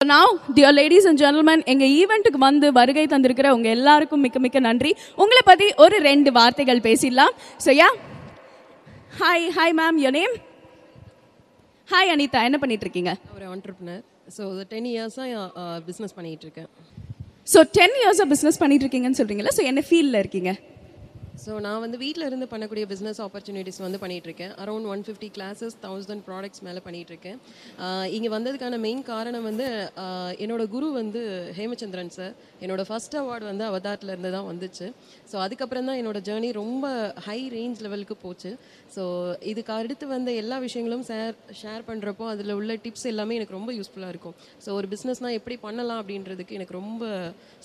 Now dear ladies and gentlemen எங்க ஈவெண்ட்டுக்கு வந்து வருகை தந்திருக்கிற உங்க எல்லாருக்கும் மிக்க மிக்க நன்றி. உங்களை பத்தி ஒரு ரெண்டு வார்த்தைகள் பேசிடலாம். So yeah hi hi ma'am your name hi Anita என்ன பண்ணிட்டு இருக்கீங்க ஒரு ஆண்டர்பனர் ஸோ டென் இயர்ஸாக பிஸ்னஸ் பண்ணிகிட்டு இருக்கேன் ஸோ டென் இயர்ஸாக பிஸ்னஸ் பண்ணிட்டு இருக்கீங்கன்னு சொல்றீங்களா ஸோ என்ன ஃபீல்டில் இருக்கீங்க? ஸோ நான் வந்து வீட்டில் இருந்து பண்ணக்கூடிய பிஸ்னஸ் ஆப்பர்ச்சுனிட்டிஸ் வந்து பண்ணிகிட்ருக்கேன் இருக்கேன் around one fifty classes thousand products மேலே பண்ணிட்டு இருக்கேன் இங்கே வந்ததுக்கான மெயின் காரணம் வந்து என்னோட குரு வந்து ஹேமச்சந்திரன் சார் என்னோட ஃபர்ஸ்ட் அவார்டு வந்து அவதார்ட்லேருந்து தான் வந்துச்சு. ஸோ அதுக்கப்புறம் தான் என்னோட ஜேர்னி ரொம்ப ஹை ரேஞ்ச் லெவலுக்கு போச்சு. ஸோ இதுக்கு அடுத்து வந்த எல்லா விஷயங்களும் ஷேர் ஷேர் பண்ணுறப்போ அதில் உள்ள டிப்ஸ் எல்லாமே எனக்கு ரொம்ப யூஸ்ஃபுல்லாக இருக்கும். ஸோ ஒரு பிஸ்னஸ்னால் எப்படி பண்ணலாம் அப்படின்றதுக்கு எனக்கு ரொம்ப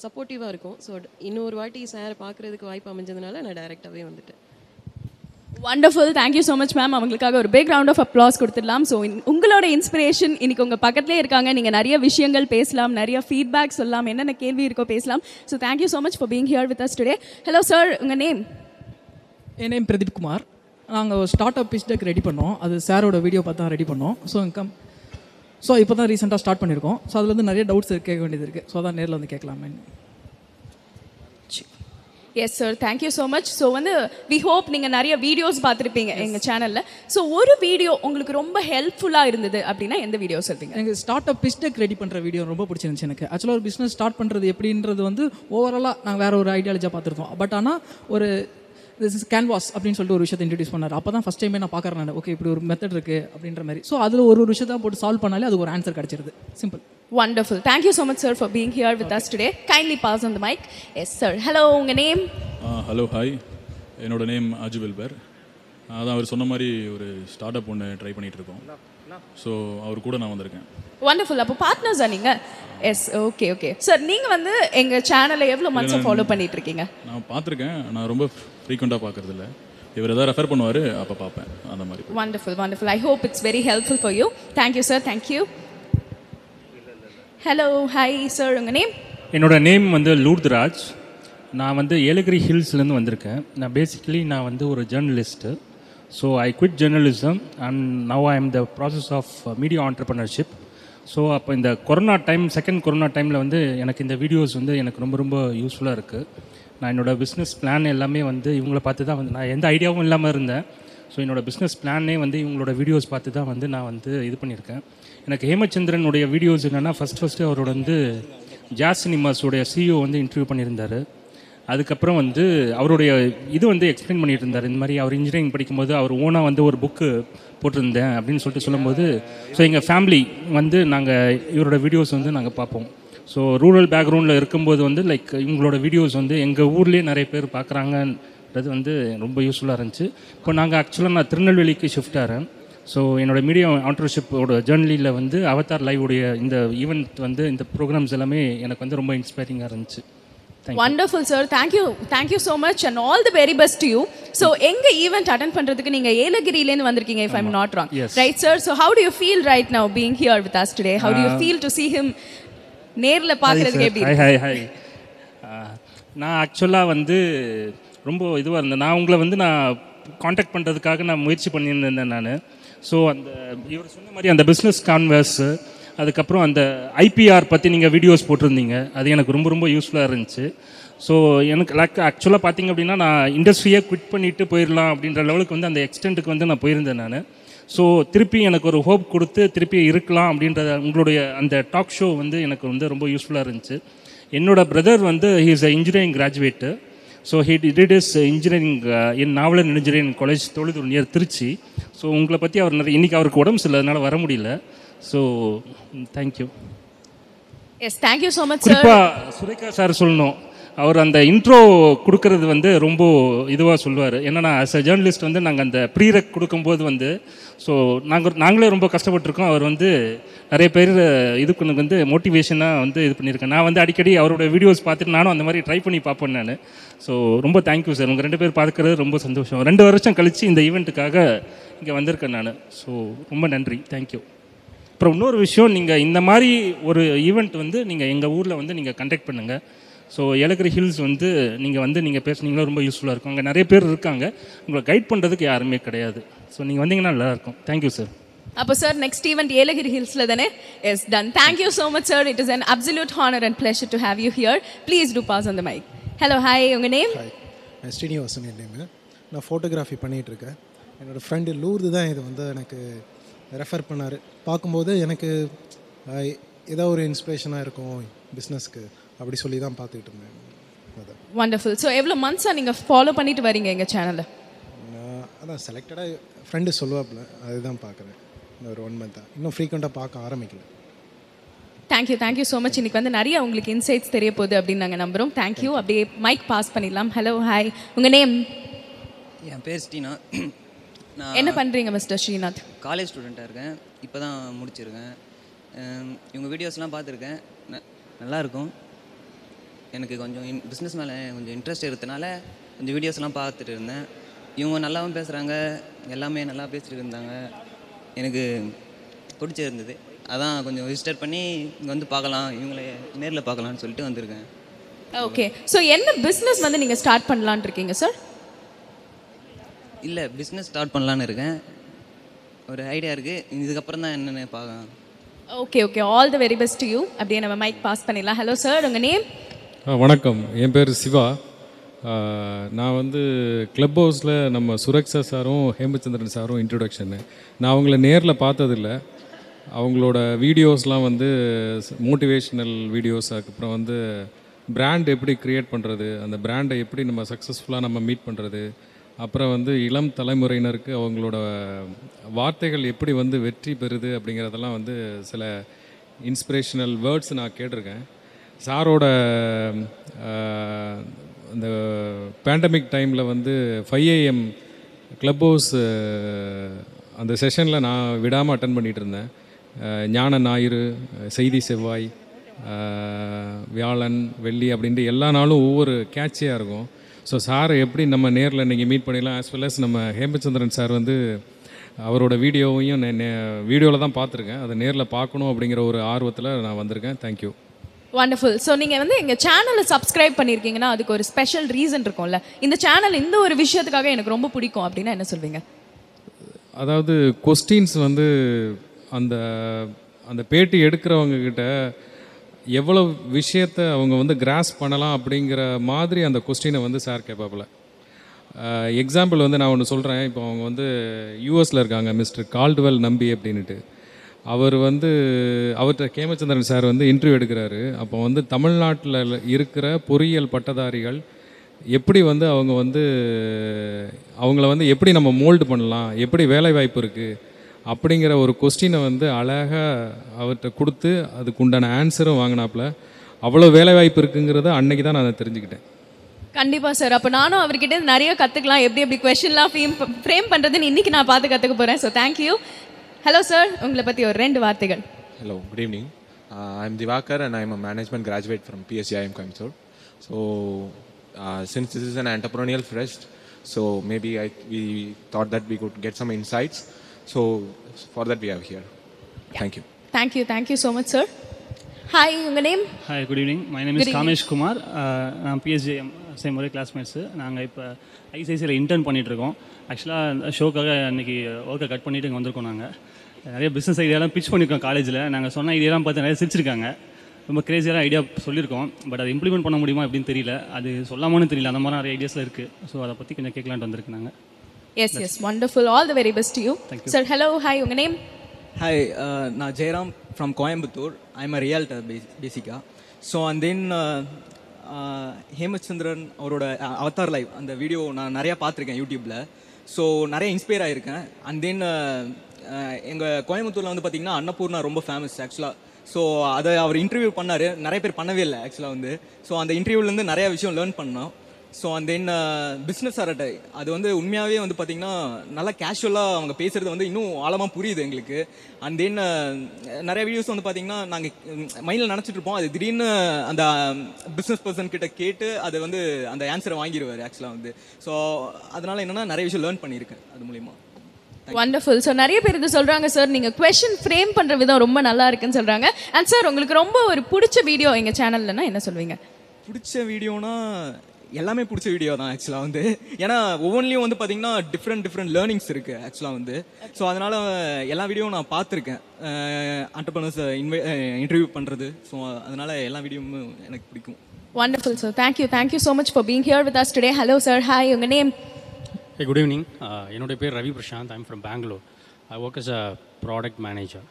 சப்போர்ட்டிவாக இருக்கும். ஸோ இன்னொரு வாட்டி சார் பார்க்குறதுக்கு வாய்ப்பு அமைஞ்சதுனால நான் டைரெக்டாகவே வந்துட்டேன். Wonderful thank you so much ma'am அவங்களுக்காக ஒரு பிக் ரவுண்ட் ஆஃப் அப்ளாஸ் கொடுத்துடலாம். ஸோ உங்களோட இன்ஸ்பிரேஷன் இன்னைக்கு உங்கள் பக்கத்துலேயே இருக்காங்க. நீங்கள் நிறைய விஷயங்கள் பேசலாம் நிறைய ஃபீட்பேக் சொல்லலாம் என்னென்ன கேள்வி இருக்கோ பேசலாம். So thank you so much for being here with us today hello sir உங்கள் நேம் என் நேம் பிரதீப் குமார். நாங்கள் ஒரு start up pitch deck ready பண்ணோம். அது சாரோட வீடியோ பார்த்து தான் ரெடி பண்ணோம். ஸோ கம் ஸோ இப்போ தான் ரீசெண்டாக ஸ்டார்ட் பண்ணியிருக்கோம் ஸோ அதில் வந்து நிறைய டவுட்ஸ் கேட்க வேண்டியது இருக்குது ஸோ அதான் நேரில் வந்து கேட்கலாமே yes sir thank you so much so வந்து வி ஹோப் நீங்கள் நிறைய வீடியோஸ் பார்த்துருப்பீங்க எங்கள் சேனலில் ஸோ ஒரு வீடியோ உங்களுக்கு ரொம்ப ஹெல்ப்ஃபுல்லாக இருந்தது அப்படின்னா எந்த வீடியோ சொல்வீங்க எனக்கு startup pitch deck ready பண்ணுற வீடியோ ரொம்ப பிடிச்சிருந்துச்சு எனக்கு. ஆக்சுவலாக ஒரு பிஸ்னஸ் ஸ்டார்ட் பண்ணுறது எப்படின்றது வந்து ஓவராலாக நாங்கள் வேறு ஒரு ஐடியாலஜியாக பார்த்துருக்கோம் பட் ஆனால் ஒரு திஸ் இஸ் கேன்வாஸ் அப்படின்னு சொல்லிட்டு ஒரு விஷயத்தை இன்ட்ரடியூஸ் பண்ணார். அப்போ தான் ஃபஸ்ட் டைமே நான் பார்க்குறேன் நான். ஓகே இப்படி ஒரு மெத்தட் இருக்குது அப்படின்ற மாதிரி. ஸோ அதில் ஒரு ஒரு விஷயத்தை போட்டு சால்வ் பண்ணாலே அது ஒரு ஆன்சர் கிடச்சிருது. Simple wonderful thank you so much sir for being here with us today kindly pass on the mic yes sir hello உங்கள் நேம் ஹலோ ஹாய் என்னோட நேம் அஜு வெல்பர் அதான் அவர் சொன்ன மாதிரி ஒரு ஸ்டார்ட் அப் ஒன்று ட்ரை பண்ணிட்டு இருக்கோம். ஸோ அவர் கூட நான் வந்திருக்கேன். வண்டர்ஃபுல் அப்போ பார்ட்னர்ஸா நீங்கள் எஸ் ஓகே ஓகே சார் நீங்கள் வந்து எங்கள் சேனலை எவ்வளோ மந்த்ஸாக ஃபாலோ பண்ணிட்டு இருக்கீங்க? நான் பார்த்துருக்கேன். நான் ரொம்ப ஃப்ரீக்வெண்ட்டாக பார்க்கறதில்ல. இவர் எதாவது ரெஃபர் பண்ணுவார் அப்போ பார்ப்பேன். அந்த மாதிரி wonderful wonderful I hope it's very helpful for you thank you sir thank you hello hi sir உங்கள் நேம் என்னோட நேம் வந்து லூர்த்ராஜ் நான் வந்து ஏலகிரி ஹில்ஸ்லேருந்து வந்திருக்கேன். நான் பேசிக்கலி நான் வந்து ஒரு journalist so I quit journalism and now I am the process of media entrepreneurship so அப்போ இந்த கொரோனா டைம் செகண்ட் கொரோனா டைமில் வந்து எனக்கு இந்த வீடியோஸ் வந்து எனக்கு ரொம்ப ரொம்ப யூஸ்ஃபுல்லாக இருக்குது நான் என்னோடய பிஸ்னஸ் பிளான் எல்லாமே வந்து இவங்கள பார்த்து தான் வந்து நான் எந்த ஐடியாவும் இல்லாமல் இருந்தேன். ஸோ என்னோட பிஸ்னஸ் பிளானே வந்து இவங்களோட வீடியோஸ் பார்த்து தான் வந்து நான் வந்து இது பண்ணியிருக்கேன். எனக்கு ஹேமச்சந்திரனுடைய வீடியோஸ் என்னென்னா ஃபஸ்ட் ஃபஸ்ட்டு அவரோட வந்து ஜாஸ் சினிமாஸோடைய சிஇஓ வந்து இன்டர்வியூ பண்ணியிருந்தார். அதுக்கப்புறம் வந்து அவருடைய இது வந்து எக்ஸ்பிளைன் பண்ணிட்டு இருந்தார் இந்த மாதிரி அவர் இன்ஜினியரிங் படிக்கும்போது அவர் ஓனாக வந்து ஒரு புக்கு போட்டிருந்தேன் அப்படின்னு சொல்லிட்டு சொல்லும்போது ஸோ எங்கள் ஃபேமிலி வந்து நாங்கள் இவரோட வீடியோஸ் வந்து நாங்கள் பார்ப்போம். ஸோ ரூரல் பேக்ரவுண்டில் இருக்கும்போது வந்து லைக் இவங்களோட வீடியோஸ் வந்து எங்கள் ஊர்லேயே நிறைய பேர் பார்க்குறாங்கன்றது வந்து ரொம்ப யூஸ்ஃபுல்லாக இருந்துச்சு. இப்போ நாங்கள் ஆக்சுவலாக நான் திருநெல்வேலிக்கு ஷிஃப்ட் ஆகிறேன் ஸோ என்னோட மீடியா ஆண்டர்ஷிப்போட ஜேர்னலியில் வந்து அவதார் லைவ் உடைய இந்த ஈவெண்ட் வந்து இந்த ப்ரோக்ராம்ஸ் எல்லாமே எனக்கு வந்து ரொம்ப இன்ஸ்பைரிங்காக இருந்துச்சு. Wonderful sir thank you thank you so much and all the very best you so எங்க ஈவெண்ட் அட்டன் பண்றதுக்கு நீங்க ஏலகிரிலேருந்து வந்திருக்கீங்க if I'm not wrong. Right sir so how do you feel right now being here with us today how do you feel to see him நேர்ல பார்க்கறதுக்கு எப்படி hi hi நான் ஆக்சுவலாக வந்து ரொம்ப இதுவாக இருந்தேன். நான் உங்களை வந்து நான் காண்டாக்ட் பண்ணுறதுக்காக நான் முயற்சி பண்ணியிருந்தேன் நான். ஸோ அந்த இவர் சொன்ன மாதிரி அந்த பிஸ்னஸ் கான்வர்ஸ் அதுக்கப்புறம் அந்த ஐபிஆர் பற்றி நீங்கள் வீடியோஸ் போட்டிருந்தீங்க. அது எனக்கு ரொம்ப ரொம்ப யூஸ்ஃபுல்லாக இருந்துச்சு. ஸோ எனக்கு லைக் ஆக்சுவலாக பார்த்தீங்க அப்படின்னா நான் இண்டஸ்ட்ரியை குவிட் பண்ணிட்டு போயிடலாம் அப்படின்ற லெவலுக்கு வந்து அந்த எக்ஸ்டென்ட்டுக்கு வந்து நான் போயிருந்தேன் நான். ஸோ திருப்பி எனக்கு ஒரு ஹோப் கொடுத்து திருப்பி இருக்கலாம் அப்படின்ற உங்களுடைய அந்த டாக் ஷோ வந்து எனக்கு வந்து ரொம்ப யூஸ்ஃபுல்லாக இருந்துச்சு. என்னோட பிரதர் வந்து he is a engineering graduate so he did is engineering in Navalan engineering college Thozhudur near Trichy. So உங்களை பற்றி அவர் நிறைய இன்றைக்கி அவருக்கு உடம்பு சரியில்லை அதனால் வர முடியல. So thank you yes thank you so much குறிப்பாக சுரேகா சார் சொல்லணும். அவர் அந்த இன்ட்ரோ கொடுக்கறது வந்து ரொம்ப இதுவாக சொல்லுவார். என்னென்னா ஆஸ் அ ஜேர்னலிஸ்ட் வந்து நாங்கள் அந்த ப்ரீரக் கொடுக்கும்போது வந்து ஸோ நாங்கள் நாங்களே ரொம்ப கஷ்டப்பட்டிருக்கோம். அவர் வந்து நிறைய பேர் இதுக்குனுக்கு வந்து மோட்டிவேஷனாக வந்து இது பண்ணியிருக்கேன் நான் வந்து அடிக்கடி அவரோட வீடியோஸ் பார்த்துட்டு நானும் அந்த மாதிரி ட்ரை பண்ணி பார்ப்பேன் நான். ஸோ ரொம்ப தேங்க்யூ சார் உங்கள் ரெண்டு பேர் பார்க்குறது ரொம்ப சந்தோஷம். ரெண்டு வருஷம் கழித்து இந்த ஈவெண்ட்டுக்காக இங்கே வந்திருக்கேன் நான். ஸோ ரொம்ப நன்றி. தேங்க்யூ அப்புறம் இன்னொரு விஷயம் நீங்கள் இந்த மாதிரி ஒரு ஈவெண்ட் வந்து நீங்கள் எங்கள் ஊரில் வந்து நீங்கள் கண்டக்ட் பண்ணுங்கள் ஸோ ஏலகிரி ஹில்ஸ் வந்து நீங்கள் வந்து நீங்கள் பேசுனீங்களா ரொம்ப யூஸ்ஃபுல்லாக இருக்கும். அங்கே நிறைய பேர் இருக்காங்க. உங்களை கைட் பண்ணுறதுக்கு யாருமே கிடையாது. ஸோ நீங்கள் வந்தீங்கன்னா நல்லா இருக்கும் தேங்க்யூ சார் அப்போ சார் நெக்ஸ்ட் ஈவெண்ட் ஏலகிரி ஹில்ஸில் தானே? Yes done thank you so much sir it is an absolute honour and pleasure to have you here please do pass on the mic hello hi உங்கள் name hi Srinivasan என் name நான் photography பண்ணிகிட்ருக்கேன் என்னோடய friend Lourdes தான் இது வந்து எனக்கு refer பண்ணார். பார்க்கும்போது எனக்கு ஏதோ ஒரு இன்ஸ்பிரேஷனாக இருக்கும் பிஸ்னஸ்க்கு அப்படி சொல்லி தான் பார்த்துக்கிட்டு இருந்தேன். அதான் வண்டர்ஃபுல் ஸோ எவ்வளோ மந்த்ஸாக நீங்கள் ஃபாலோ பண்ணிட்டு வரீங்க எங்கள் சேனலை நான் அதான் செலக்டடாக ஃப்ரெண்டு சொல்லுவாப்புல அதுதான் பார்க்குறேன். ஒரு ஒன் மந்த்தாக இன்னும் ஃப்ரீக்வெண்ட்டாக பார்க்க ஆரம்பிக்கல. தேங்க்யூ தேங்க்யூ ஸோ மச் இன்னைக்கு வந்து நிறைய உங்களுக்கு இன்சைட்ஸ் தெரிய போகுது அப்படின்னு நாங்கள் நம்புகிறோம் தேங்க்யூ அப்படியே மைக் பாஸ் பண்ணிடலாம். ஹலோ ஹாய் உங்கள் நேம் என் பேர் ஸ்ரீனா நான் என்ன பண்ணுறீங்க மிஸ்டர் ஸ்ரீநாத்? காலேஜ் ஸ்டூடெண்ட்டாக இருக்கேன். இப்போ தான் முடிச்சிருக்கேன் இவங்க வீடியோஸ்லாம் பார்த்துருக்கேன். ந- நல்லா இருக்கும். எனக்கு கொஞ்சம் பிஸ்னஸ் மேலே கொஞ்சம் இன்ட்ரெஸ்ட் இருக்கிறதுனால கொஞ்சம் வீடியோஸ்லாம் பார்த்துட்டு இருந்தேன். இவங்க நல்லாவும் பேசுகிறாங்க எல்லாமே நல்லா பேசிட்டு இருந்தாங்க. எனக்கு பிடிச்சிருந்தது. அதான் கொஞ்சம் விசிட்டர் பண்ணி இங்கே வந்து பார்க்கலாம் இவங்களை நேரில் பார்க்கலான்னு சொல்லிட்டு வந்திருக்கேன். ஓகே ஸோ என்ன பிஸ்னஸ் வந்து நீங்கள் ஸ்டார்ட் பண்ணலான்னு இருக்கீங்க சார் இல்லை பிஸ்னஸ் ஸ்டார்ட் பண்ணலான்னு இருக்கேன். ஒரு ஐடியா இருக்குது இதுக்கப்புறம் தான் என்னென்னு பார்க்கலாம். Okay okay all the very best you அப்படியே நம்ம மைக் பாஸ் பண்ணிடலாம். ஹலோ சார் உங்கள் நேம் வணக்கம். என் பேர் சிவா. நான் வந்து கிளப் ஹவுஸில் நம்ம சுரக்ஷா சாரும் ஹேமச்சந்திரன் சாரும் இன்ட்ரொடக்ஷனு நான் அவங்கள நேரில் பார்த்ததில்ல. அவங்களோட வீடியோஸ்லாம் வந்து மோட்டிவேஷ்னல் வீடியோஸ் அதுக்கப்புறம் வந்து பிராண்ட் எப்படி க்ரியேட் பண்ணுறது அந்த பிராண்டை எப்படி நம்ம சக்ஸஸ்ஃபுல்லாக நம்ம மீட் பண்ணுறது அப்புறம் வந்து இளம் தலைமுறையினருக்கு அவங்களோட வார்த்தைகள் எப்படி வந்து வெற்றி பெறுது அப்படிங்கிறதெல்லாம் வந்து சில இன்ஸ்பிரேஷனல் வேர்ட்ஸ் நான் கேட்டிருக்கேன். சாரோட இந்த பேண்டமிக் டைமில் வந்து ஃபைவ் ஏஎம் க்ளப் ஹவுஸ் அந்த செஷனில் நான் விடாமல் அட்டன் பண்ணிகிட்டு இருந்தேன். ஞான ஞாயிறு செய்தி செவ்வாய் வியாழன் வெள்ளி அப்படின்ட்டு எல்லா நாளும் ஒவ்வொரு கேட்சியாக இருக்கும். ஸோ சாரை எப்படி நம்ம நேரில் இன்றைக்கி மீட் பண்ணிடலாம் ஆஸ் வெல் அஸ் நம்ம ஹேமச்சந்திரன் சார் வந்து அவரோட வீடியோவையும் வீடியோவில் தான் பார்த்துருக்கேன். அதை நேரில் பார்க்கணும் அப்படிங்கிற ஒரு ஆர்வத்தில் நான் வந்திருக்கேன். தேங்க்யூ வண்டர்ஃபுல் ஸோ நீங்கள் வந்து எங்கள் சேனலை சப்ஸ்கிரைப் பண்ணியிருக்கீங்கன்னா அதுக்கு ஒரு ஸ்பெஷல் ரீசன் இருக்கும்ல. இந்த சேனல் இந்த ஒரு விஷயத்துக்காக எனக்கு ரொம்ப பிடிக்கும் அப்படின்னா என்ன சொல்வீங்க? அதாவது கொஸ்டின்ஸ் வந்து அந்த அந்த பேட்டி எடுக்கிறவங்க கிட்ட எவ்வளோ விஷயத்த அவங்க வந்து கிராஸ் பண்ணலாம் அப்படிங்கிற மாதிரி அந்த கொஸ்டினை வந்து சார் கேட்பாப்பில். எக்ஸாம்பிள் வந்து நான் ஒன்று சொல்கிறேன் இப்போ அவங்க வந்து யூஎஸில் இருக்காங்க மிஸ்டர் கால்டுவெல் நம்பி அப்படின்ட்டு அவர் வந்து அவர்கிட்ட கேமச்சந்திரன் சார் வந்து இன்டர்வியூ எடுக்கிறாரு. அப்போ வந்து தமிழ்நாட்டில் இருக்கிற பொறியியல் பட்டதாரிகள் எப்படி வந்து அவங்க வந்து அவங்கள வந்து எப்படி நம்ம மோல்டு பண்ணலாம் எப்படி வேலை வாய்ப்பு இருக்குது அப்படிங்கிற ஒரு கொஸ்டினை வந்து அழகாக அவர்கிட்ட கொடுத்து அதுக்கு உண்டான ஆன்சரும் வாங்கினாப்புல. அவ்வளோ வேலை வாய்ப்பு இருக்குங்கிறத அன்னைக்கு தான் நான் அதை தெரிஞ்சுக்கிட்டேன். கண்டிப்பாக சார். அப்போ நானும் அவர்கிட்ட நிறைய கற்றுக்கலாம் எப்படி எப்படி கொஷின்லாம் ஃப்ரேம் ஃப்ரேம் பண்ணுறதுன்னு இன்றைக்கி நான் பார்த்து கற்றுக்க போகிறேன் ஸோ தேங்க்யூ ஹலோ சார் உங்களை பற்றி ஒரு ரெண்டு வார்த்தைகள் Hello, good evening. Uh, I'm Divakar and I'm a management graduate from PSCIM Coimbatore. So, uh, since this is an entrepreneurial fest, so maybe I, we thought that we could get some insights. So, for that we are here. Thank you. Thank you thank you so much sir hi உங்கள் name hi good evening my name Good is evening. Kamesh Kumar Uh, நான் PSG same ஒரே classmates நாங்கள் இப்போ ஐசிஐசியில் intern பண்ணிகிட்ருக்கோம் ஆக்சுவலாக ஷோக்காக அன்றைக்கி ஒர்க்கை cut பண்ணிவிட்டு இங்கே வந்திருக்கோம் நாங்கள் நிறைய பிஸ்னஸ் ஐடியாலாம் பிச் பண்ணியிருக்கோம் காலேஜில் நாங்கள் சொன்ன ஐடியாலாம் பார்த்து நிறைய சிரிச்சிருக்காங்க. ரொம்ப கிரேசியான ஐடியா சொல்லியிருக்கோம். பட் அதை இம்ப்ளிமெண்ட் பண்ண முடியுமா எப்படின்னு தெரியல. அது சொல்லாமனு தெரியல. அந்த மாதிரி நிறைய ஐடியாஸ்லாம் இருக்குது ஸோ அதை பற்றி கொஞ்சம் கேட்கலான்ட்டு வந்திருக்கு நாங்கள் yes yes wonderful all the very best you sir hello hi உங்கள் நேம் ஹாய் நான் Jayaram from Coimbatore I'm a realtor பேசிக்காக ஸோ அண்ட் தென் ஹேமச்சந்திரன் அவரோட அவதார் லைவ் அந்த வீடியோ நான் நிறையா பார்த்துருக்கேன் யூடியூப்பில் ஸோ நிறைய இன்ஸ்பயர் ஆகிருக்கேன் அண்ட் தென் எங்கள் கோயம்புத்தூரில் வந்து பார்த்திங்கன்னா அன்னபூர்ணா ரொம்ப ஃபேமஸ் ஆக்சுவலாக ஸோ அதை அவர் இன்டர்வியூ பண்ணார். நிறைய பேர் பண்ணவே இல்லை ஆக்சுவலாக வந்து. ஸோ அந்த இன்டர்வியூலேருந்து நிறையா விஷயம் லேர்ன் பண்ணோம். ஸோ அண்ட் தென் பிஸ்னஸ் அரட்டை அது வந்து உண்மையாகவே வந்து பார்த்திங்கன்னா நல்லா கேஷுவலாக அவங்க பேசுகிறது வந்து இன்னும் ஆழமாக புரியுது எங்களுக்கு. அண்ட் தென் நிறைய வீடியோஸ் வந்து பார்த்திங்கன்னா நாங்கள் மைண்டில் நினச்சிட்டு இருப்போம். அது திடீர்னு அந்த பிஸ்னஸ் பர்சன் கிட்ட கேட்டு அது வந்து அந்த ஆன்சரை வாங்கிடுவார் ஆக்சுவலாக வந்து. ஸோ அதனால் என்னென்னா நிறைய விஷயம் லேர்ன் பண்ணியிருக்கேன் அது மூலிமா வண்டர்ஃபுல் ஸோ நிறைய பேர் இது சொல்கிறாங்க சார் நீங்கள் கொஷின் ஃப்ரேம் பண்ணுற விதம் ரொம்ப நல்லா இருக்குன்னு சொல்கிறாங்க அண்ட் சார் உங்களுக்கு ரொம்ப ஒரு பிடிச்ச வீடியோ எங்கள் சேனல்லனா என்ன சொல்வீங்க பிடிச்ச வீடியோனா எல்லாமே பிடிச்ச வீடியோ தான் ஆக்சுவலாக வந்து ஏன்னா ஒவ்வொன்றிலையும் வந்து பார்த்தீங்கன்னா டிஃப்ரெண்ட் டிஃப்ரெண்ட் லேர்னிங்ஸ் இருக்குது ஆக்சுவலாக வந்து ஸோ அதனால் எல்லா வீடியோவும் நான் பார்த்துருக்கேன் அண்டர்பனர்ஸ் இன்வை இன்டர்வியூ பண்ணுறது ஸோ அதனால் எல்லா வீடியோவும் எனக்கு பிடிக்கும் Wonderful, sir. Thank you. Thank you so much for being here with us today. Hello, sir. Hi. உங்க name? Hey, good evening. Uh, என்னுடைய பேர் Ravi Prashanth I'm from Bangalore I work as a product manager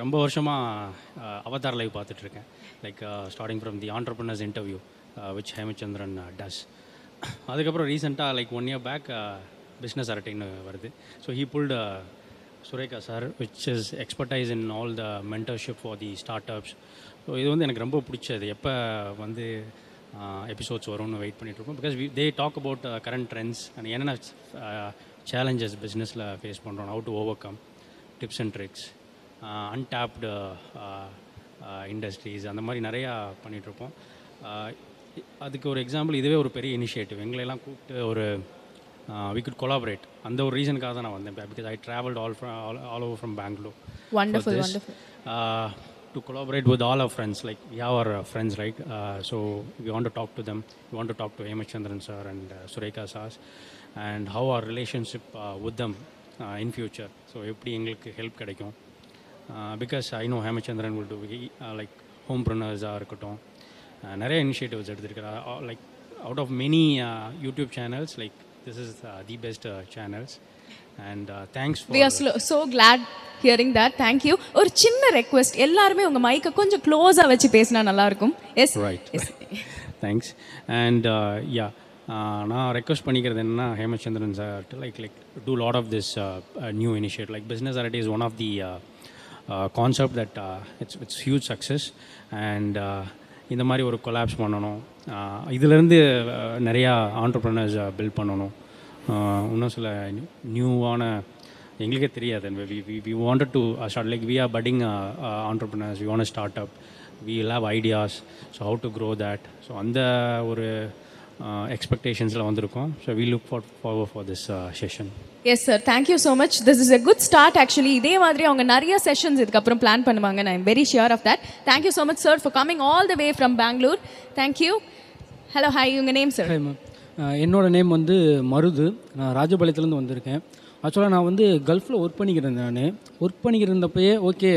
ரொம்ப வருஷமாக Avatar live பார்த்துட்ருக்கேன் like starting from the entrepreneurs interview which Hemachandran does அதுக்கப்புறம் ரீசெண்டாக like one year back business அரட்டைன்னு வருது. So he pulled Sureka sir which is expertise in all the mentorship for the startups so இது வந்து எனக்கு ரொம்ப பிடிச்சது. எப்போ வந்து uh, எபிசோட்ஸ் வரும்னு வெயிட் பண்ணிகிட்ருக்கோம் because we they talk about current trends and என்னென்ன சேலஞ்சஸ் பிஸ்னஸில் ஃபேஸ் பண்ணுறோம் how to overcome tips and tricks untapped industries அந்த மாதிரி நிறையா பண்ணிகிட்ருப்போம் uh, அதுக்கு ஒரு எக்ஸாம்பிள் இதுவே ஒரு பெரிய இனிஷியேட்டிவ் எங்களையெல்லாம் கூப்பிட்டு ஒரு வி குட் கொலாபரேட் அந்த ஒரு ரீசனுக்காக தான் நான் வந்தேன் because I travelled all from all over from Bangalore like we have our uh, friends, right? Uh, so we want to talk to them. We want to talk to Hemachandran sir and uh, Sureka sars, and how our relationship uh, with them uh, in future. So எப்படி எங்களுக்கு help கிடைக்கும் because I know Hemachandran will do like ஹோம்பர்னர்ஸாக இருக்கட்டும் uh, நிறைய initiatives எடுத்திருக்கிறார். Like out of many YouTube channels like this is the best channels and thanks We are slo- so glad hearing that. Thank you. ஒரு சின்ன request எல்லாருமே உங்க மைக்கை கொஞ்சம் க்ளோஸா வச்சு பேசினா நல்லா இருக்கும் yes right thanks and yeah நான் ரெக்வஸ்ட் பண்ணிக்கிறது என்னன்னா Hemachandran sir like like do lot of this new initiate like business அரட் is one of the concept that it's it's huge success and இந்த மாதிரி ஒரு கொலாப்ஸ் பண்ணணும். இதிலேருந்து இதுலேருந்து நிறையா ஆண்டர்ப்ரனர்ஸ் பில்ட் பண்ணணும். இன்னும் சில நியூவான எங்களுக்கே தெரியாது. We we we wanted to start like we are putting entrepreneurs we want startup we love ideas so how to grow that so அந்த ஒரு எக்ஸ்பெக்டேஷன்ஸில் வந்திருக்கோம். So we look for forward for this session yes sir thank you so much this is a good start actually இதே மாதிரி அவங்க நிறைய sessions இதுக்கப்புறம் plan பண்ணுவாங்க. நான் very sure of that thank you so much sir for coming all the way from Bangalore thank you hello hi உங்கள் name sir hi ma'am என்னோட name வந்து மருது. நான் ராஜபாளையத்துலேருந்து வந்திருக்கேன். ஆக்சுவலாக நான் வந்து கல்ஃபில் ஒர்க் பண்ணிக்கிறேன் நான். ஒர்க் பண்ணிக்கிறப்பயே ஓகே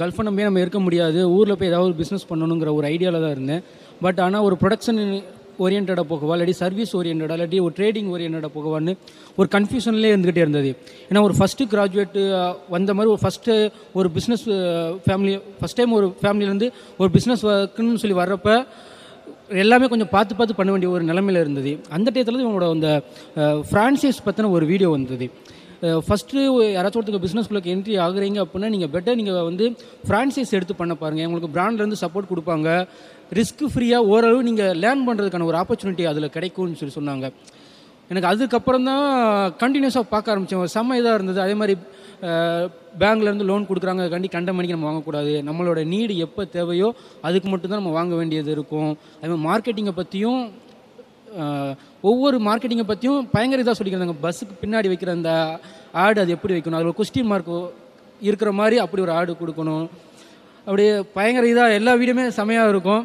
கல்ஃபை நம்பியே நம்ம இருக்க முடியாது. ஊரில் போய் ஏதாவது ஒரு பிஸ்னஸ் பண்ணணுங்கிற ஒரு ஐடியாவில் தான் இருந்தேன். பட் ஆனால் ஒரு ப்ரொடக்ஷன் ஓரியன்டாக போகவா இல்லாட்டி சர்வீஸ் ஓரியன்டாக இல்லாட்டி ஒரு ட்ரேடிங் ஓரியன்டாக போகவான்னு ஒரு கன்ஃபியூஷன்லேயே இருந்துகிட்டே இருந்தது. ஏன்னா ஒரு ஃபஸ்ட்டு கிராஜுவேட்டு வந்த மாதிரி ஒரு ஃபஸ்ட்டு ஒரு பிஸ்னஸ் ஃபேமிலி ஃபஸ்ட் டைம் ஒரு ஃபேமிலியிலேருந்து ஒரு பிஸ்னஸ் ஒர்க்குன்னு சொல்லி வர்றப்ப எல்லாமே கொஞ்சம் பார்த்து பார்த்து பண்ண வேண்டிய ஒரு நிலமையில இருந்தது. அந்த டயத்தில் இவங்களோட அந்த ஃப்ரான்சைஸ் பற்றின ஒரு வீடியோ வந்தது. ஃபஸ்ட்டு யாராச்சும் ஒருத்தருக்கு பிஸ்னஸ்குள்ளே என்ட்ரி ஆகுறீங்க அப்படின்னா நீங்கள் பெட்டர் நீங்கள் வந்து ஃப்ரான்ச்சைஸ் எடுத்து பண்ண பாருங்கள் உங்களுக்கு பிராண்ட்லேருந்து சப்போர்ட் கொடுப்பாங்க. ரிஸ்க் ஃப்ரீயாக ஓரளவு நீங்கள் லேர்ன் பண்ணுறதுக்கான ஒரு ஆப்பர்ச்சுனிட்டி அதில் கிடைக்கும்னு சொல்லி சொன்னாங்க. எனக்கு அதுக்கப்புறம் தான் கண்டினியூஸாக பார்க்க ஆரம்பித்தேன் செம்ம இதாக இருந்தது. அதே மாதிரி பேங்க்லேருந்து லோன் கொடுக்குறாங்க கண்டி கண்ட மணிக்கு நம்ம வாங்கக்கூடாது. நம்மளோட நீடு எப்போ தேவையோ அதுக்கு மட்டும்தான் நம்ம வாங்க வேண்டியது இருக்கும். அதே மாதிரி மார்க்கெட்டிங்கை பற்றியும் ஒவ்வொரு மார்க்கெட்டிங்கை பற்றியும் பயங்கர இதாக சொல்லிக்கிறாங்க. பஸ்ஸுக்கு பின்னாடி வைக்கிற அந்த ஆடு அது எப்படி வைக்கணும்? அதில் கொஸ்டின் மார்க் இருக்கிற மாதிரி அப்படி ஒரு ஆடு கொடுக்கணும். அப்படியே பயங்கர இதாக எல்லா வீடியோமே செமையாக இருக்கும்.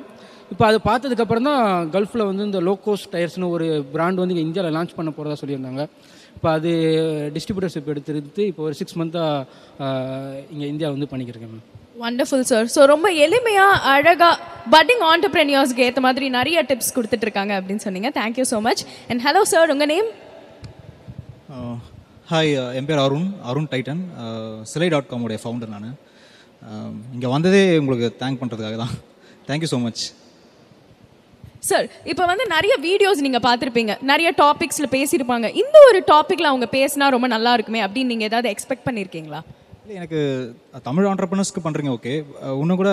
இப்போ அதை பார்த்ததுக்கப்புறம் தான் கல்ஃபில் வந்து இந்த லோகோஸ் டயர்ஸ்னு ஒரு பிராண்ட் வந்து இங்கே இந்தியாவில் லான்ச் பண்ண போகிறதா சொல்லியிருந்தாங்க. இப்போ அது டிஸ்ட்ரிபியூட்டர்ஷிப் எடுத்துருந்து இப்போ ஒரு சிக்ஸ் மந்த்தாக இங்கே இந்தியா வந்து பண்ணிக்கிருக்கேன் மேம் வண்டர்ஃபுல் சார் ஸோ ரொம்ப எளிமையாக அழகாக பட்டிங் ஆண்டர்பிரனியர்ஸ்க்கு ஏற்ற மாதிரி நிறைய டிப்ஸ் கொடுத்துட்டு இருக்காங்க அப்படின்னு சொன்னீங்க. Thank you so much and hello sir உங்கள் நேம் ஹாய் என் பேர் அருண் அருண் டைட்டன். சிலை டாட் காமோடைய ஃபவுண்டர் நான். இங்கே வந்ததே உங்களுக்கு தேங்க் பண்ணுறதுக்காக தான். தேங்க்யூ ஸோ மச் சார் இப்போ வந்து நிறைய வீடியோஸ் நீங்கள் பார்த்துருப்பீங்க. நிறைய டாபிக்ஸில் பேசியிருப்பாங்க. இந்த ஒரு டாப்பிக்கில் அவங்க பேசினா ரொம்ப நல்லா இருக்குமே அப்படின்னு நீங்கள் ஏதாவது எக்ஸ்பெக்ட் பண்ணியிருக்கீங்களா இல்லை எனக்கு தமிழ் ஆண்டர்பனர்ஸ்க்கு பண்ணுறீங்க ஓகே இன்னும் கூட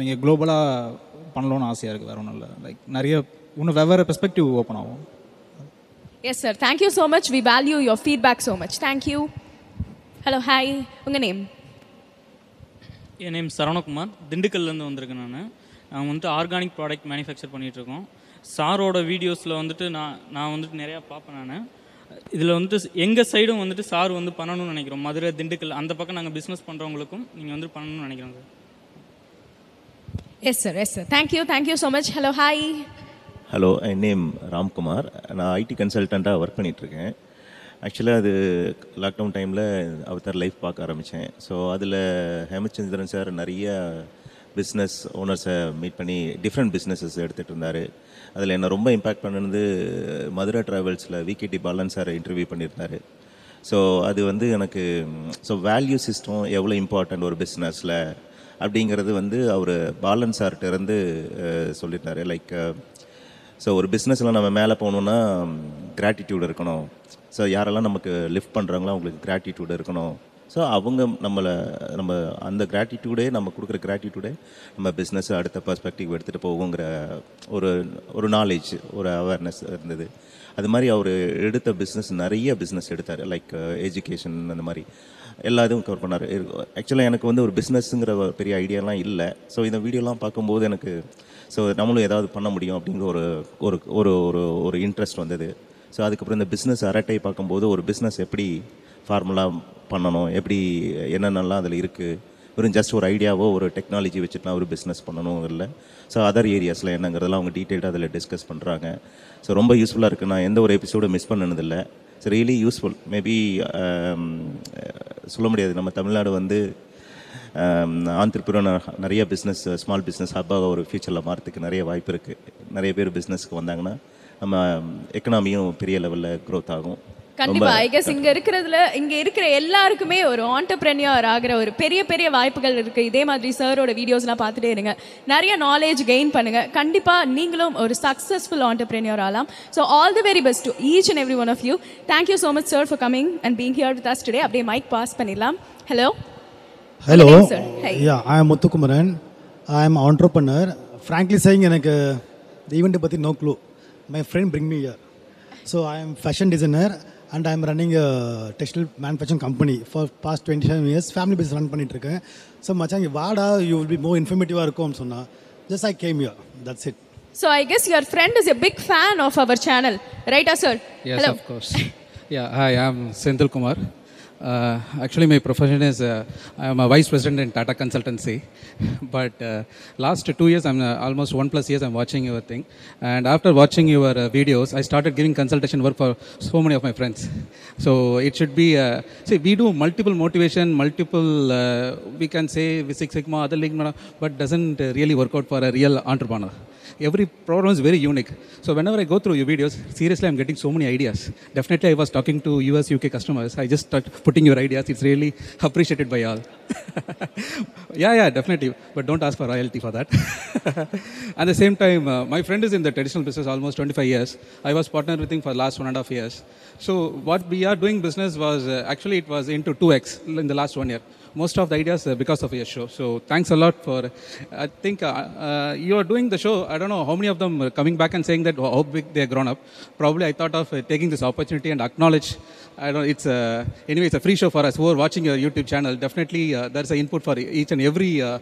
நீங்கள் குளோபலாக பண்ணணும்னு ஆசையாக இருக்குது வேறு ஒன்றும் இல்லை. லைக் நிறைய இன்னும் வெவ்வேறு பெர்ஸ்பெக்டிவ் ஓப்பன் ஆகும். Yes sir thank you so much we value your feedback so much thank you hello hi உங்கள் நேம் என் நேம் சரவணகுமார். திண்டுக்கல்லேருந்து வந்திருக்கேன் நான். நாங்கள் வந்துட்டு ஆர்கானிக் ப்ராடக்ட் மேனுஃபேக்சர் பண்ணிகிட்ருக்கோம் சாரோட வீடியோஸில் வந்துட்டு நான் நான் வந்துட்டு நிறையா பார்ப்பேன் நான். இதில் வந்துட்டு எங்கள் சைடும் வந்துட்டு சார் வந்து பண்ணணும்னு நினைக்கிறோம். மதுரை திண்டுக்கல் அந்த பக்கம் நாங்கள் பிஸ்னஸ் பண்ணுறவங்களுக்கும் நீங்கள் வந்துட்டு பண்ணணும்னு நினைக்கிறோம் sir yes sir yes sir thank you thank you so much hello hi hello N name Ramkumar நான் ஐடி கன்சல்டண்ட்டாக ஒர்க் பண்ணிகிட்ருக்கேன் ஆக்சுவலாக அது லாக்டவுன் டைமில் அவதார் லைஃப் பார்க்க ஆரம்பித்தேன் ஸோ அதில் ஹேமச்சந்திரன் சார் நிறைய பிஸ்னஸ் ஓனர்ஸை மீட் பண்ணி டிஃப்ரெண்ட் பிஸ்னஸஸ் எடுத்துகிட்டு இருந்தார். அதில் என்னை ரொம்ப இம்பேக்ட் பண்ணது மதுரை ட்ராவல்ஸில் விகேடி பாலன் சார் இன்டர்வியூ பண்ணியிருந்தாரு. ஸோ அது வந்து எனக்கு ஸோ வேல்யூ சிஸ்டம் எவ்வளோ இம்பார்ட்டன்ட் ஒரு பிஸ்னஸில் அப்படிங்கிறது வந்து அவர் பாலன் சார்கிட்ட இருந்து சொல்லியிருந்தாரு லைக் ஸோ ஒரு பிஸ்னஸில் நம்ம மேலே போகணுன்னா கிராட்டிடியூட் இருக்கணும். ஸோ யாரெல்லாம் நமக்கு லிஃப்ட் பண்ணுறாங்களோ அவங்களுக்கு கிராட்டிடியூட் இருக்கணும். ஸோ அவங்க நம்மளை நம்ம அந்த கிராட்டிடியூடே நம்ம கொடுக்குற கிராட்டிடியூடே நம்ம பிஸ்னஸ் அடுத்த பர்ஸ்பெக்டிவ் எடுத்துகிட்டு போகுங்கிற ஒரு ஒரு நாலேஜ் ஒரு அவேர்னஸ் இருந்தது. அது மாதிரி அவர் எடுத்த பிஸ்னஸ் நிறைய பிஸ்னஸ் எடுத்தார். லைக் எஜுகேஷன் அந்த மாதிரி. எல்லா இதுவும் கவர் பண்ணார். ஆக்சுவலாக எனக்கு வந்து ஒரு பிஸ்னஸ்ங்கிற பெரிய ஐடியாலாம் இல்லை. ஸோ இந்த வீடியோலாம் பார்க்கும்போது எனக்கு ஸோ நம்மளும் ஏதாவது பண்ண முடியும் அப்படிங்கிற ஒரு ஒரு ஒரு ஒரு ஒரு இன்ட்ரெஸ்ட் வந்தது. ஸோ அதுக்கப்புறம் இந்த பிஸ்னஸ் அரட்டை பார்க்கும்போது ஒரு பிஸ்னஸ் எப்படி ஃபார்முலா பண்ணணும் எப்படி என்னென்னலாம் அதில் இருக்குது வெறும் ஜஸ்ட் ஒரு ஐடியாவோ ஒரு டெக்னாலஜி வச்சுட்டுனா ஒரு பிஸ்னஸ் பண்ணணும் இல்லை. ஸோ அதர் ஏரியாஸில் என்னங்கிறதெல்லாம் அவங்க டீட்டெயில்டாக அதில் டிஸ்கஸ் பண்ணுறாங்க ஸோ ரொம்ப யூஸ்ஃபுல்லாக இருக்குது நான் எந்த ஒரு எபிசோடும் மிஸ் பண்ணினதில்லை ஸோ ரியலி யூஸ்ஃபுல் மேபி சொல்ல முடியாது. நம்ம தமிழ்நாடு வந்து ஆந்திரப்புறம் நிறைய பிஸ்னஸ் ஸ்மால் பிஸ்னஸ் ஹப்பாக ஒரு ஃப்யூச்சரில் மாறத்துக்கு நிறைய வாய்ப்பு இருக்குது நிறைய பேர் பிஸ்னஸ்க்கு வந்தாங்கன்னா நம்ம எக்கனாமியும் பெரிய லெவலில் க்ரோத் ஆகும். கண்டிப்பா ஐ கெஸ் இங்க இருக்கிறதுல இங்க இருக்கிற எல்லாருக்குமே ஒரு ஆண்டர்பிரனியர் ஆகிற ஒரு பெரிய பெரிய வாய்ப்புகள் இருக்கு இதே மாதிரி சாரோட வீடியோஸ்லாம் பார்த்துட்டே இருங்க நிறைய நாலேஜ் கெயின் பண்ணுங்க கண்டிப்பா நீங்களும் ஒரு சக்சஸ்ஃபுல் ஆண்டர்பிரனியர் ஆகலாம் so all the very best to each and every one of you thank you so much sir for coming and being here with us today அப்படியே மைக் பாஸ் பண்ணிடலாம் hello? Hi. Yeah, I am Muthukumaran. I am entrepreneur. Frankly saying, எனக்கு the event பற்றி no clue. My friend bring me here. So I am fashion designer and I am running a textile manufacturing company for past 27 years. Family business run பண்ணிட்டு இருக்கேன். So மச்சான் இங்க வாடா you will be more informative இருக்கும்னு சொன்னா. Just I came here. That's it. So I guess your friend is a big fan of our channel, right, uh, sir? Yes, Hello. of course. Yeah, hi, I'm Senthil Kumar. Uh, actually, my profession is uh, I'm a vice president in Tata Consultancy. But uh, last two years, I'm uh, almost one plus years, I'm watching your thing. And after watching your uh, videos, I started giving consultation work for so many of my friends. So it should be, uh, see, we do multiple motivation, multiple, we can say Six Sigma, other link, but doesn't really work out for a real entrepreneur. Every program is very unique. So whenever I go through your videos, seriously, I'm getting so many ideas. Definitely, I was talking to US, UK customers. I just start putting your ideas. It's really appreciated by all. yeah, yeah, definitely. But don't ask for royalty for that. At the same time, uh, my friend is in the traditional business almost 25 years. I was partnered with him for last one and a half years. So what we are doing business was uh, actually it was into 2x in the last one year. Most of the ideas uh, because of your show. So thanks a lot for. I think uh, uh, you are doing the show. I don't know how many of them are coming back and saying that how big they are grown up. Probably I thought of taking this opportunity and acknowledge. I don't. It's uh, anyway. It's a free show for us who are watching your YouTube channel. Definitely, uh, there's an input for each and every. Uh,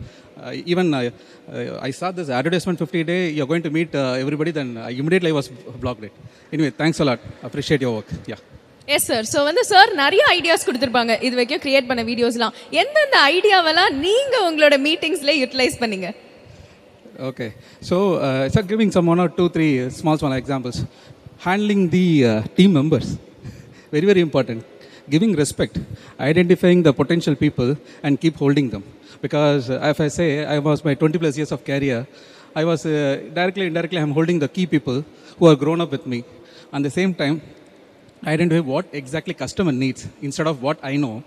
even uh, uh, I saw this advertisement 50 day. You're going to meet everybody. Then immediately I was blocked it. Anyway, thanks a lot. Appreciate your work. Yeah. Yes sir so வந்து sir நிறைய ideas கொடுத்துருப்பாங்க இது வரைக்கும் create பண்ண வீடியோஸ்லாம் எந்தெந்த ஐடியாவெல்லாம் நீங்க உங்களோட மீட்டிங்ஸ்ல யூட்டிலைஸ் பண்ணீங்க Okay. So, uh, so giving some one or two, three uh, small, small examples. Handling the uh, team members. very, very important. Giving respect. Identifying the potential people and keep holding them. Because uh, if I say I was my 20 plus years of career, I was uh, directly, indirectly, I'm holding the key people who are grown up with me. At the same time, identify what exactly customer needs. Instead of what I know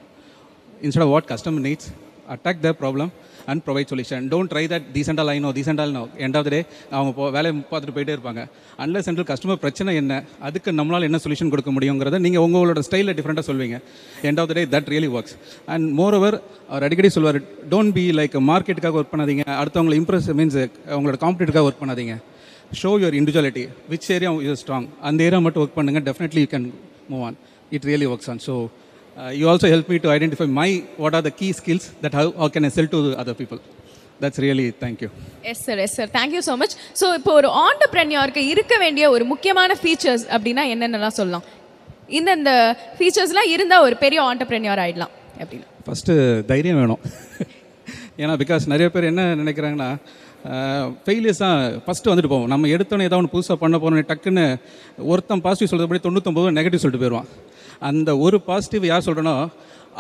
instead of what customer needs, attack their problem and provide solution. Don't try that these and all I know, these and know. End of the day, அவங்க போ வேலையை பார்த்துட்டு போயிட்டே இருப்பாங்க. Unless central customer பிரச்சனை என்ன அதுக்கு நம்மளால் என்ன சொல்யூஷன் கொடுக்க முடியுங்கிறத நீங்கள் உங்களோட ஸ்டைலில் டிஃப்ரெண்ட்டாக சொல்வீங்க. End of the day that really works and moreover அவர் அடிக்கடி சொல்வார் டோன்ட் பி லைக் மார்க்கெட்டுக்காக ஒர்க் பண்ணாதீங்க. அடுத்தவங்களை இம்ப்ரெஸ் மீன்ஸ் உங்களோட காம்படிட்டுக்காக ஒர்க் பண்ணாதீங்க. Show your individuality which area is strong அந்த ஏரியா மட்டும் ஒர்க் பண்ணுங்க. Definitely you can move on it really works on so you also help me to identify my what are the key skills that how, how can I sell to the other people. That's really thank you. Yes sir yes sir thank you so much so இப்போ ஒரு ஆண்டர்பிரனியருக்கு இருக்க வேண்டிய ஒரு முக்கியமான features அப்படின்னா என்னென்னலாம் சொல்லலாம்? இந்தந்த ஃபீச்சர்ஸ்லாம் இருந்தால் ஒரு பெரிய ஆண்டர்பிரனியர் ஆயிடலாம் அப்படின்னு. ஃபஸ்ட்டு தைரியம் வேணும். ஏன்னா பிகாஸ் நிறைய பேர் என்ன நினைக்கிறாங்கன்னா ஃபெயிலியர்ஸ் தான் ஃபஸ்ட்டு வந்துட்டு போவோம். நம்ம எடுத்தோன்னே ஏதாவது ஒன்று புதுசாக பண்ண போகிறோம் டக்குன்னு ஒருத்தன் பாசிட்டிவ் சொல்கிறபடி தொண்ணூத்தொம்பது நெகட்டிவ் சொல்லிட்டு போயிடுவான். அந்த ஒரு பாசிட்டிவ் யார் சொல்கிறனோ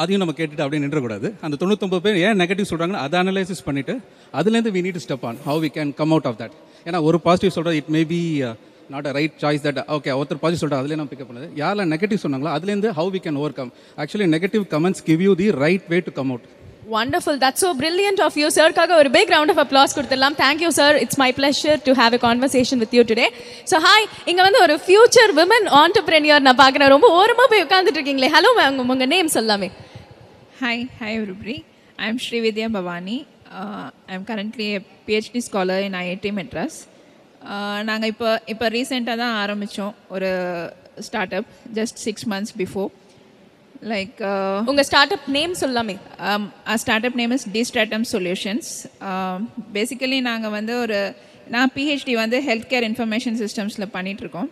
அதையும் நம்ம கேட்டுட்டு அப்படியே நின்றக்கூடாது அந்த தொண்ணூத்தொம்பது பேர் ஏன் நெகட்டிவ் சொல்கிறாங்கன்னு அதை அனலைசிஸ் பண்ணிவிட்டு அதுலேருந்து we need step on how we can come out of that ஏன்னா ஒரு பாசிட்டிவ் சொல்கிறது it may be not a right choice that okay ஒருத்தர் பாசிட்டிவ் சொல்லிட்டு அதுலேயே நம்ம பிக்கப் பண்ணுது. யாரில் நெகட்டிவ் சொன்னாங்களோ அதுலேருந்து how we can over come actually negative comments give you the right way to come out Wonderful. That's so brilliant of you, sir. Kaga, a big round of applause கொடுத்துடலாம் Thank you, sir. It's my pleasure to have a conversation with you today. So, hi. வந்து ஒரு future women entrepreneur நான் பார்க்குறேன் ரொம்ப ஓரமாக போய் உட்காந்துட்டு இருக்கீங்களே ஹலோ மேம் உங்கள் நேம் சொல்லாமே hi hi ருப்ரி I am Srividya Bhavani I am currently PhD scholar in IIT Madras நாங்கள் இப்போ இப்போ ரீசெண்டாக தான் ஆரம்பித்தோம் ஒரு start up just six months before like உங்க ஸ்டார்ட் அப் நேம் சொல்லாமே ஸ்டார்ட் அப் நேம் இஸ் டிஸ்ட்ராட்டம் சொல்யூஷன்ஸ் பேசிக்கலி நாங்கள் வந்து ஒரு நான் பிஹெச்டி வந்து ஹெல்த் கேர் இன்ஃபர்மேஷன் சிஸ்டம்ஸில் பண்ணிகிட்ருக்கோம்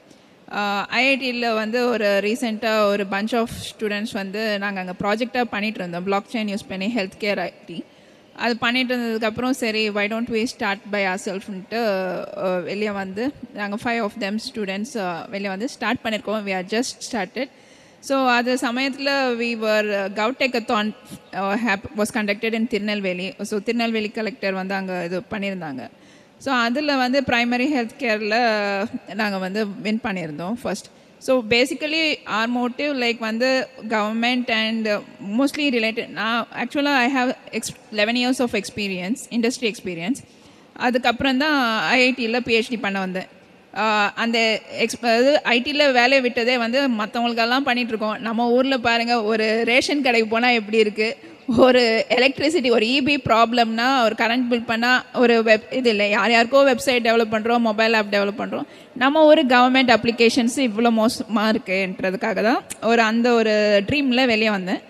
ஐஐடியில் வந்து ஒரு ரீசெண்டாக ஒரு பஞ்ச் ஆஃப் ஸ்டூடெண்ட்ஸ் வந்து நாங்கள் அங்கே ப்ராஜெக்டாக பண்ணிகிட்டு இருந்தோம் பிளாக் செயின் யூஸ் பண்ணி ஹெல்த் கேர் ஐடி அது பண்ணிட்டு இருந்ததுக்கப்புறம் சரி why don't we start by our செல்ஃப்ன்ட்டு வெளியே வந்து நாங்கள் ஃபைவ் ஆஃப் தெம் ஸ்டூடெண்ட்ஸ் வெளியே வந்து ஸ்டார்ட் பண்ணியிருக்கோம் we are just started so அது சமயத்தில் வி வர் கவுடேக்கத்தான் ஹேப் was conducted in Tirunelveli so Tirunelveli collector வந்து அங்கே இது பண்ணியிருந்தாங்க. ஸோ அதில் வந்து ப்ரைமரி ஹெல்த் கேரில் நாங்கள் வந்து வின் பண்ணியிருந்தோம் first so basically our motive like வந்து கவர்மெண்ட் அண்ட் மோஸ்ட்லி ரிலேட்டட் நான் ஆக்சுவலாக I have ex eleven years of experience industry experience அதுக்கப்புறம் தான் ஐஐடியில் பிஹெச்டி பண்ண வந்தேன். அந்த எக்ஸ் அது ஐடியில் வேலையை விட்டதே வந்து மற்றவங்களுக்கெல்லாம் பண்ணிகிட்ருக்கோம் நம்ம ஊரில் பாருங்கள் ஒரு ரேஷன் கடைக்கு போனால் எப்படி இருக்குது ஒரு எலக்ட்ரிசிட்டி ஒரு இபி ப்ராப்ளம்னா ஒரு கரண்ட் பில் பண்ணால் ஒரு வெப் இது இல்லை யார் யாருக்கோ வெப்சைட் டெவலப் பண்ணுறோம் மொபைல் ஆப் டெவலப் பண்ணுறோம் நம்ம ஒரு கவர்மெண்ட் அப்ளிகேஷன்ஸ் இவ்வளோ மோசமாக இருக்குன்றதுக்காக தான் ஒரு அந்த ஒரு ட்ரீமில் வெளியே வந்தேன்.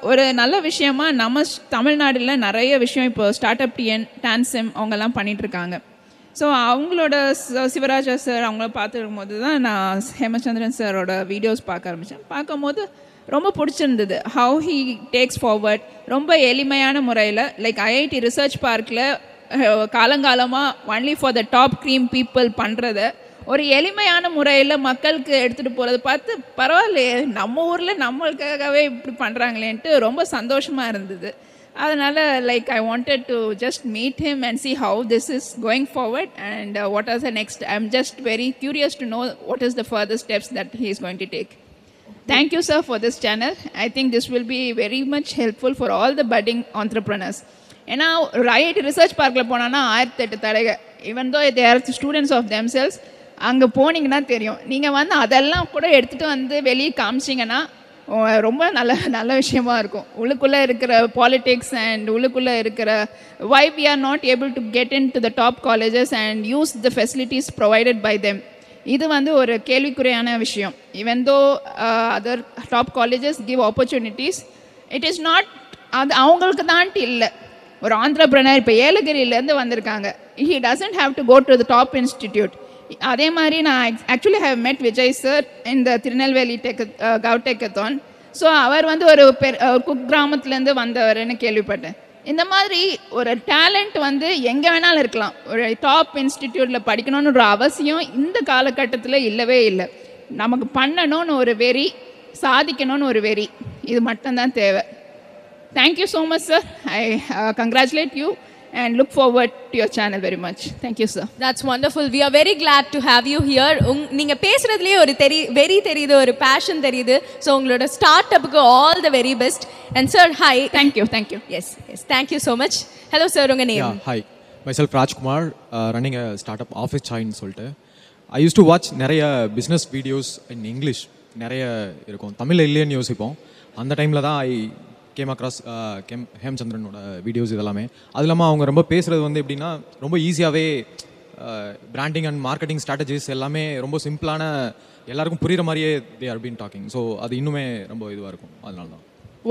ஒரு நல்ல விஷயமா நம்ம தமிழ்நாட்டில் நிறைய விஷயம் இப்போ ஸ்டார்ட் அப் டிஎன் டான்சிம் அவங்கெல்லாம் பண்ணிகிட்ருக்காங்க ஸோ அவங்களோட சிவராஜா சார் அவங்கள பார்த்துருக்கும் போது தான் நான் ஹேமச்சந்திரன் சாரோட வீடியோஸ் பார்க்க ஆரம்பித்தேன் பார்க்கும்போது ரொம்ப பிடிச்சிருந்தது. ஹவு ஹீ டேக்ஸ் ஃபார்வர்ட் ரொம்ப எளிமையான முறையில் லைக் ஐஐடி ரிசர்ச் பார்க்கில் காலங்காலமாக only for the top cream people பண்ணுறத ஒரு எளிமையான முறையில் மக்களுக்கு எடுத்துகிட்டு போகிறத பார்த்து பரவாயில்லையே நம்ம ஊரில் நம்மளுக்காகவே இப்படி பண்ணுறாங்களேன்ட்டு ரொம்ப சந்தோஷமாக இருந்தது. அதனால் like I wanted to just meet him and see how this is going forward and what are the next I am just very curious to know what is the further steps that he is going to take Thank you, sir, for this channel. I think this will be very much helpful for all the budding entrepreneurs. ஏன்னா right research பார்க்கில் போனோன்னா ஆயிரத்தி எட்டு தடைக even though there students of themselves அங்கே போனீங்கன்னா தெரியும் நீங்கள் வந்து அதெல்லாம் கூட எடுத்துகிட்டு வந்து வெளியே காமிச்சிங்கன்னா ரொம்ப நல்ல நல்ல விஷயமா இருக்கும். உள்ளுக்குள்ளே இருக்கிற பாலிடிக்ஸ் அண்ட் உள்ளுக்குள்ளே இருக்கிற why we are not able to get into the top colleges and use the facilities provided by them இது வந்து ஒரு கேள்விக்குறையான விஷயம். Even though other top colleges give opportunities it is not அது அவங்களுக்கு தான்ட்டு இல்லை. ஒரு ஆந்திரப்ரனர் இப்போ ஏலகிரியிலேருந்து வந்திருக்காங்க. He doesn't have to go to the top institute அதே மாதிரி நான் ஆக்சுவலி ஹவ் மெட் விஜய் சார் இந்த திருநெல்வேலி டெக்க கவுடெக்கத்தான் ஸோ அவர் வந்து ஒரு பெரு குக் uh, கிராமத்துலேருந்து வந்தவர்னு கேள்விப்பட்டேன். இந்த மாதிரி ஒரு டேலண்ட் வந்து எங்கே வேணாலும் இருக்கலாம். ஒரு டாப் இன்ஸ்டிடியூட்டில் படிக்கணும்னு ஒரு அவசியம் இந்த காலகட்டத்தில் இல்லவே இல்லை. நமக்கு பண்ணணும்னு ஒரு வெறி சாதிக்கணும்னு ஒரு வெறி இது மட்டும்தான் தேவை. Thank you so much sir I congratulate you and look forward to your channel very much. Thank you, sir. That's wonderful. We are very glad to have you here. உங் நீங்க பேசுறதுலயே ஒரு தெரி வெரி தெரியுது ஒரு பேஷன் தெரியுது. So உங்களோட start அப்புக்கு all the very best and sir hi thank you thank you yes yes thank you so much hello sir உங்க Yeah, name hi. Myself Rajkumar, uh, running a startup office chain சொல்லிட்டு. I use to watch நிறைய business videos in English நிறைய இருக்கும். தமிழில் இல்லைன்னு யோசிப்போம். அந்த டைமில் தான் ஐ கேம் அக்ராஸ் கேம் ஹேம்சந்திரனோட வீடியோஸ் இதெல்லாமே. அது இல்லாமல் அவங்க ரொம்ப பேசுகிறது வந்து எப்படின்னா ரொம்ப ஈஸியாகவே பிராண்டிங் அண்ட் மார்க்கெட்டிங் ஸ்ட்ராட்டஜிஸ் எல்லாமே ரொம்ப சிம்பிளான எல்லாருக்கும் புரிகிற மாதிரியே they are been talking so அது இன்னுமே ரொம்ப இதுவாக இருக்கும். அதனால தான்